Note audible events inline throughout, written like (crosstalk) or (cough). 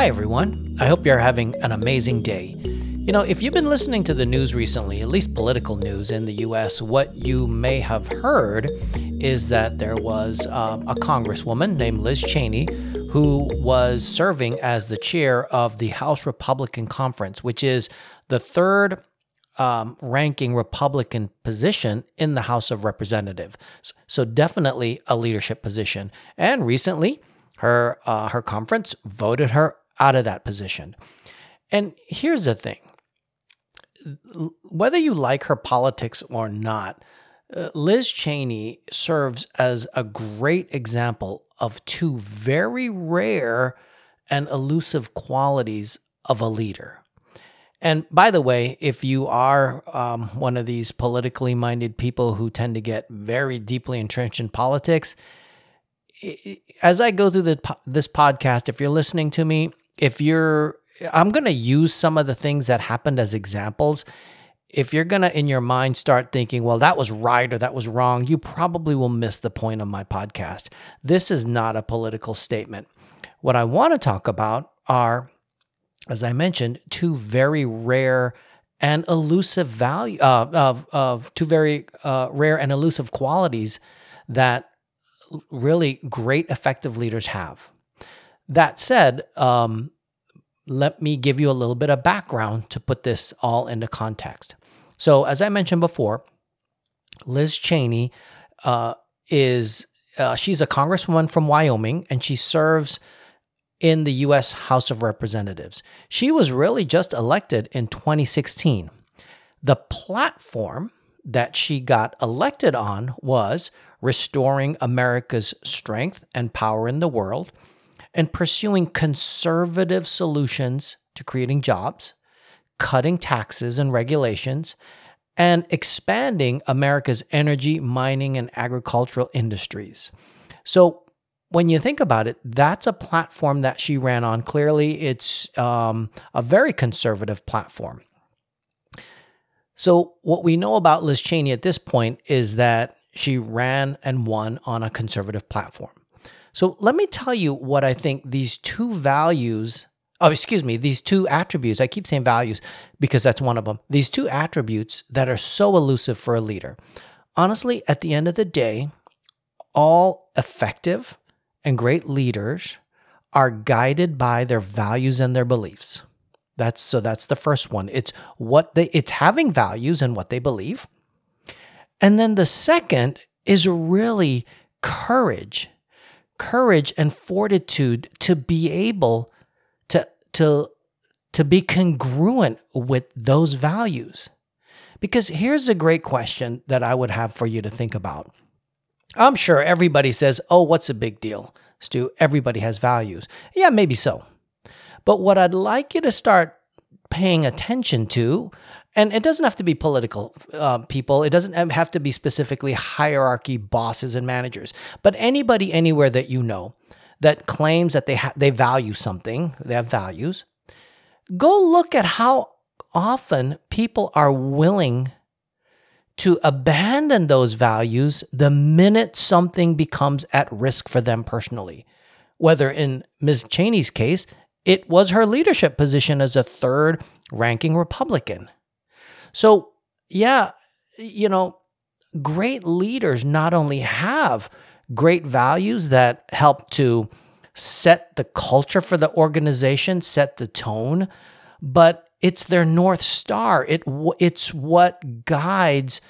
Hi, everyone. I hope you're having an amazing day. You know, if you've been listening to the news recently, at least political news in the US, what you may have heard is that there was um, a congresswoman named Liz Cheney who was serving as the chair of the House Republican Conference, which is the third um, ranking Republican position in the House of Representatives. So definitely a leadership position. And recently, her uh, her conference voted her out of that position. And here's the thing: whether you like her politics or not, uh, Liz Cheney serves as a great example of two very rare and elusive qualities of a leader. And by the way, if you are um, one of these politically minded people who tend to get very deeply entrenched in politics, as I go through the, this podcast, if you're listening to me, if you're, I'm going to use some of the things that happened as examples. If you're going to, in your mind, start thinking, well, that was right or that was wrong, you probably will miss the point of my podcast. This is not a political statement. What I want to talk about are as I mentioned, two very rare and elusive value uh, of of two very uh, rare and elusive qualities that really great effective leaders have. That said, um, let me give you a little bit of background to put this all into context. So, as I mentioned before, Liz Cheney uh, is uh, she's a congresswoman from Wyoming, and she serves in the US House of Representatives. She was really just elected in 2016. The platform that she got elected on was restoring America's strength and power in the world and pursuing conservative solutions to creating jobs, cutting taxes and regulations, and expanding America's energy, mining, and agricultural industries. So, when you think about it, that's a platform that she ran on. Clearly, it's um, a very conservative platform. So, what we know about Liz Cheney at this point is that she ran and won on a conservative platform. So, let me tell you what I think these two values, oh, excuse me, these two attributes, I keep saying values because that's one of them, these two attributes that are so elusive for a leader. Honestly, at the end of the day, all effective and great leaders are guided by their values and their beliefs. That's so that's the first one. It's what they it's having values and what they believe. And then the second is really courage. Courage and fortitude to be able to to to be congruent with those values. Because here's a great question that I would have for you to think about. I'm sure everybody says, oh, what's a big deal, Stu? Everybody has values. Yeah, maybe so. But what I'd like you to start paying attention to, and it doesn't have to be political uh, people, it doesn't have to be specifically hierarchy bosses and managers, but anybody anywhere that you know that claims that they, ha- they value something, they have values, go look at how often people are willing to abandon those values the minute something becomes at risk for them personally. Whether in Ms. Cheney's case, it was her leadership position as a third ranking Republican. So, yeah, you know, great leaders not only have great values that help to set the culture for the organization, set the tone, but it's their North Star. It, it's what guides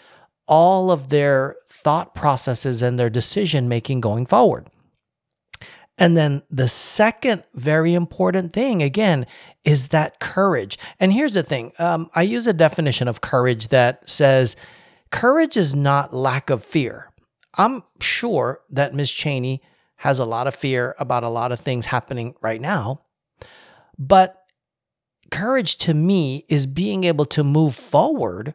all of their thought processes and their decision making going forward. And then the second very important thing, again, is that courage. And here's the thing um, I use a definition of courage that says courage is not lack of fear. I'm sure that Ms. Cheney has a lot of fear about a lot of things happening right now. But courage to me is being able to move forward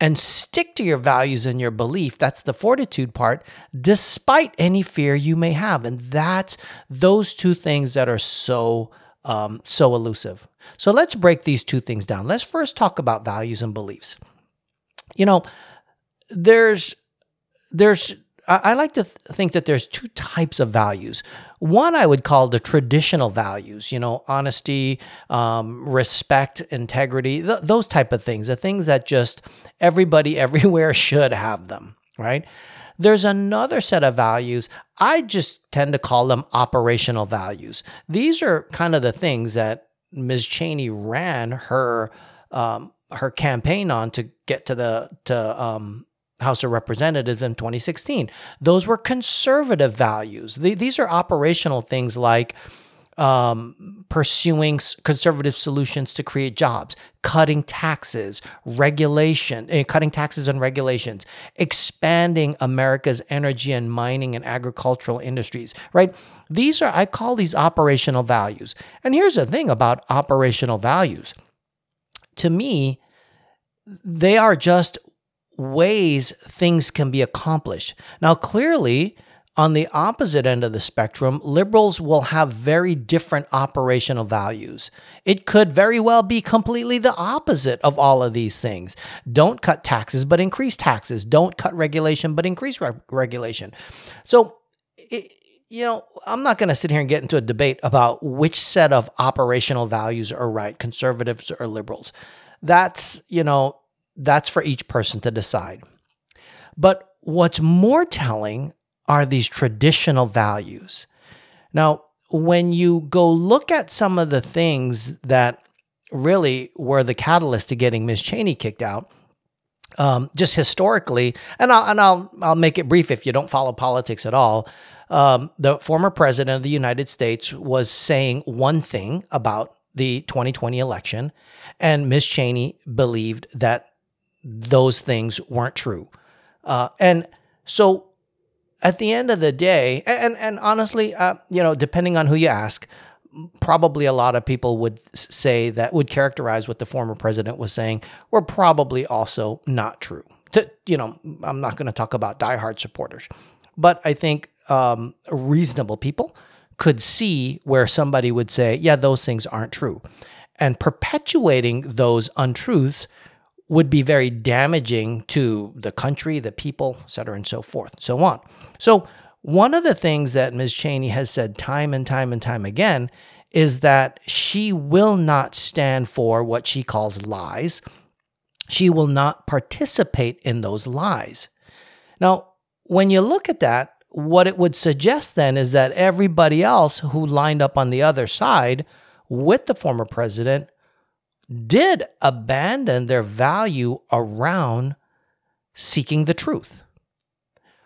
and stick to your values and your belief. That's the fortitude part, despite any fear you may have. And that's those two things that are so, um, so elusive. So let's break these two things down. Let's first talk about values and beliefs. You know, there's, there's, I, like to th- think that there's two types of values. One I would call the traditional values, you know, honesty, um, respect, integrity, th- those type of things, the things that just everybody (laughs) everywhere should have them, right? There's another set of values. I just tend to call them operational values. These are kind of the things that Ms. Cheney ran her um, her campaign on to get to the to um, House of Representatives in 2016. Those were conservative values. these are operational things like um, pursuing conservative solutions to create jobs, cutting taxes, regulation, uh, cutting taxes and regulations, expanding America's energy and mining and agricultural industries, right? These are, I call these operational values. And here's the thing about operational values to me, they are just ways things can be accomplished. Now, clearly, on the opposite end of the spectrum, liberals will have very different operational values. It could very well be completely the opposite of all of these things. Don't cut taxes, but increase taxes. Don't cut regulation, but increase re- regulation. So, it, you know, I'm not going to sit here and get into a debate about which set of operational values are right, conservatives or liberals. That's, you know, that's for each person to decide. But what's more telling are these traditional values. Now, when you go look at some of the things that really were the catalyst to getting Ms. Cheney kicked out, um, just historically, and I'll and I'll I'll make it brief if you don't follow politics at all. Um, the former president of the United States was saying one thing about the 2020 election, and Ms. Cheney believed that those things weren't true. Uh, and so at the end of the day, and, and honestly, uh, you know, depending on who you ask, probably a lot of people would say that would characterize what the former president was saying were probably also not true. To, you know, I'm not going to talk about diehard supporters, but I think um, reasonable people could see where somebody would say, yeah, those things aren't true. And perpetuating those untruths would be very damaging to the country, the people, et cetera, and so forth, so on. So, one of the things that Ms. Cheney has said time and time and time again is that she will not stand for what she calls lies. She will not participate in those lies. Now, when you look at that, what it would suggest then is that everybody else who lined up on the other side with the former president did abandon their value around seeking the truth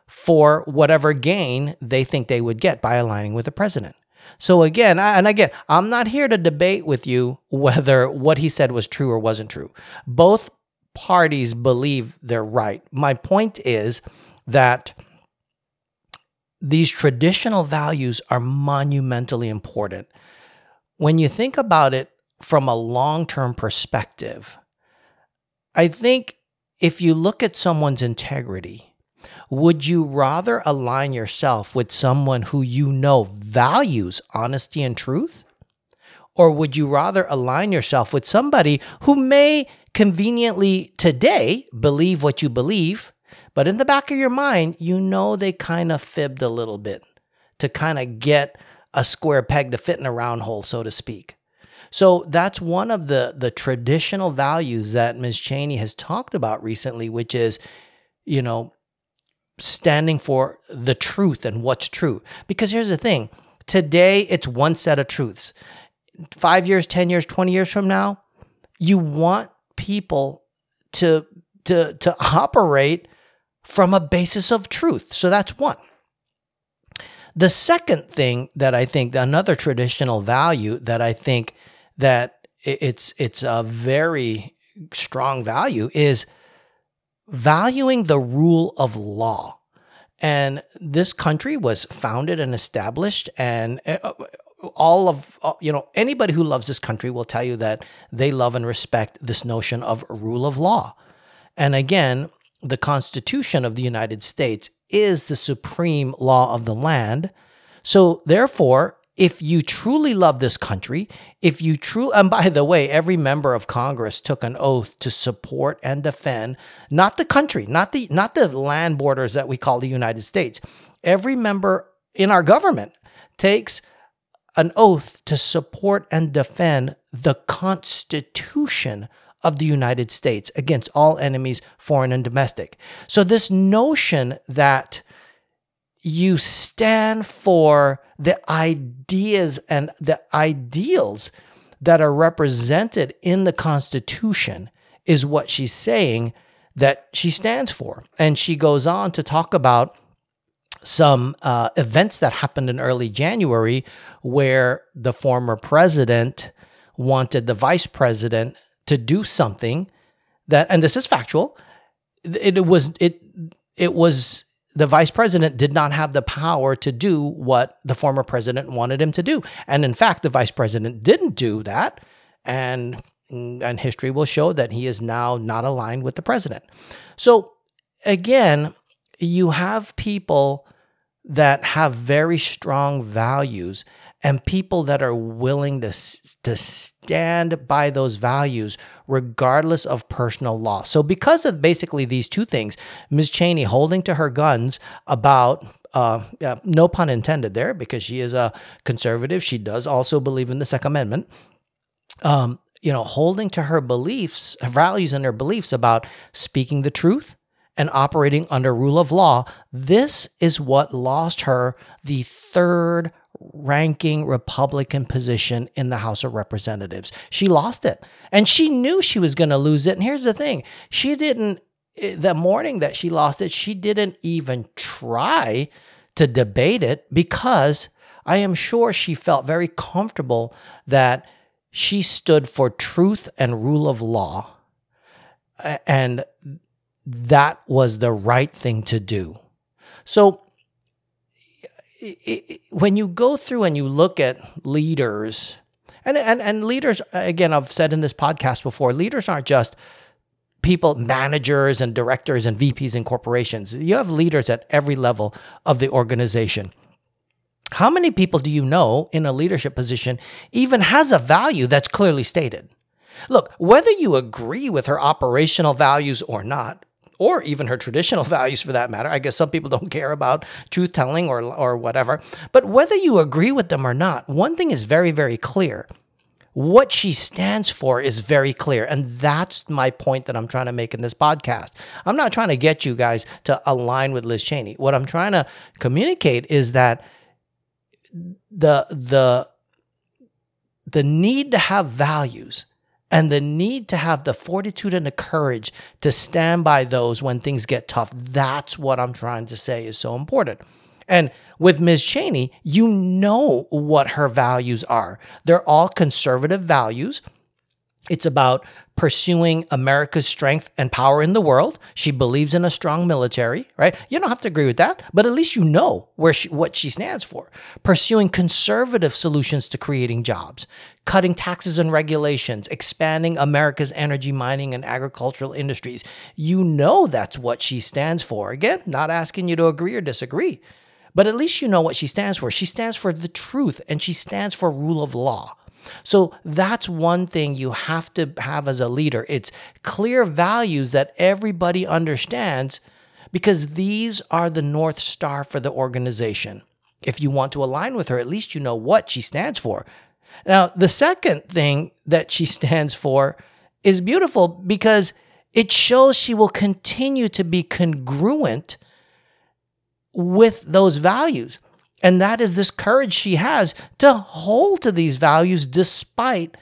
for whatever gain they think they would get by aligning with the president. So again, and again, I'm not here to debate with you (laughs) whether what he said was true or wasn't true. Both parties believe they're right. My point is that these traditional values are monumentally important. When you think about it, from a long term perspective, I think if you look at someone's integrity, would you rather align yourself with someone who you know values honesty and truth? Or would you rather align yourself with somebody who may conveniently today believe what you believe, but in the back of your mind, you know they kind of fibbed a little bit to kind of get a square peg to fit in a round hole, so to speak? So that's one of the the traditional values that Ms. Cheney has talked about recently, which is, you know, standing for the truth and what's true. Because here's the thing today, it's one set of truths. Five years, 10 years, 20 years from now, you want people to, to, to operate from a basis of truth. So that's one. The second thing that I think, another traditional value that I think that it's it's a very strong value is valuing the rule of law. And this country was founded and established and uh, all of uh, you know anybody who loves this country will tell you that they love and respect this notion of rule of law. And again, the Constitution of the United States is the supreme law of the land. So therefore, if you truly love this country, if you true and by the way, every member of Congress took an oath to support and defend not the country, not the not the land borders that we call the United States. Every member in our government takes an oath to support and defend the Constitution of the United States against all enemies, foreign and domestic. So, this notion that you stand for the ideas and the ideals that are represented in the Constitution is what she's saying that she stands for. And she goes on to talk about some uh, events that happened in early January where the former president wanted the vice president to do something that, and this is factual, it, was it it was the vice president did not have the power to do what the former president wanted him to do. And in fact, the vice president didn't do that. And, and history will show that he is now not aligned with the president. So again, you have people that have very strong values and people that are willing to, to stand by those values regardless of personal loss. So, because of basically these two things, Ms. Cheney holding to her guns about, uh, no pun intended there, because she is a conservative, she does also believe in the Second Amendment. Um, you know, holding to her beliefs, her values, and her beliefs about speaking the truth and operating under rule of law, this is what lost her the third ranking Republican position in the House of Representatives. She lost it and she knew she was going to lose it. And here's the thing she didn't, eh, the morning that she lost it, she didn't even try to debate it because I am sure she felt very comfortable that she stood for truth and rule of law. And that was the right thing to do. So it, when you go through and you look at leaders, and, and, and leaders, again, I've said in this podcast before, leaders aren't just people, managers and directors and VPs in corporations. You have leaders at every level of the organization. How many people do you know in a leadership position even has a value that's clearly stated? Look, whether you agree with her operational values or not, or even her traditional (laughs) values for that matter. I guess some people don't care about truth telling or, or whatever. But whether you agree with them or not, one thing is very, very clear. What she stands for is very clear. And that's my point that I'm trying to make in this podcast. I'm not trying to get you guys to align with Liz Cheney. What I'm trying to communicate is that the, the, the need to have values and the need to have the fortitude and the courage to stand by those when things get tough. That's what I'm trying to say is so important. And with Ms. Cheney, you know what her values are. They're all conservative values. It's about pursuing America's strength and power in the world. She believes in a strong military, right? You don't have to agree with that, but at least you know where she, what she stands for. Pursuing conservative solutions to creating jobs, cutting taxes and regulations, expanding America's energy, mining, and agricultural industries. You know that's what she stands for. Again, not asking you to agree or disagree, but at least you know what she stands for. She stands for the truth and she stands for rule of law. So that's one thing you have to have as a leader. It's clear values that everybody understands because these are the North Star for the organization. If you want to align with her, at least you know what she stands for. Now, the second thing that she (laughs) stands for is beautiful because it shows she will continue to be congruent with those values. And that is this courage she has to hold to these values despite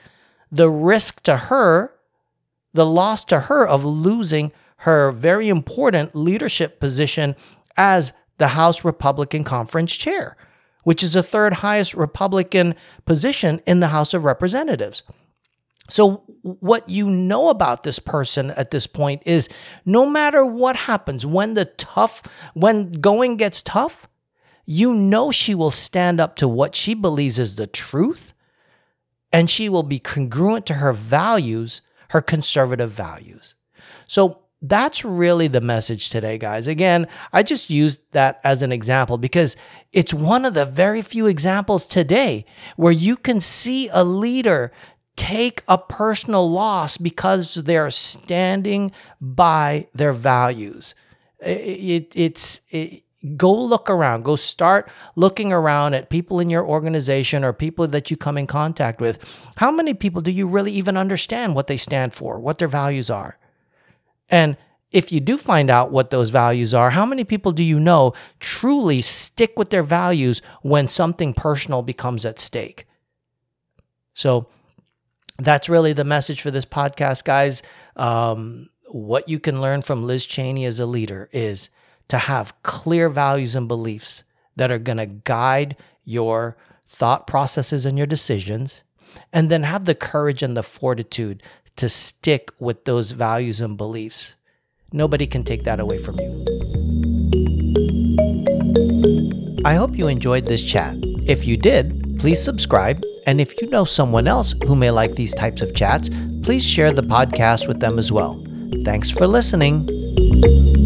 the risk to her, the loss to her of losing her very important leadership position as the House Republican Conference chair, which is the third highest Republican position in the House of Representatives. So, what you know about this person at this point is no matter what happens, when the tough, when going gets tough, you know she will stand up to what she believes is the truth and she will be congruent to her values, her conservative values. So that's really the message today, guys. Again, I just used that as an example because it's one of the very few examples today where you can see a leader take a personal loss because they're standing by their values. It, it, it's it, go look around. Go start looking around at people in your organization or people that you come in contact with. How many people do you really even understand what they stand for, what their values are? And if you do find out what those values are, how many people do you know truly stick with their values when something personal becomes at stake? So that's really the message for this podcast, guys. Um, what you can learn from Liz Cheney as a leader is to have clear values and beliefs that are going to guide your thought processes and your decisions, and then have the courage and the fortitude to stick with those values and beliefs. Nobody can take that away from you. I hope you enjoyed this chat. If you did, please subscribe. And if you know someone else who may like these types of chats, please share the podcast with them as well. Thanks for listening.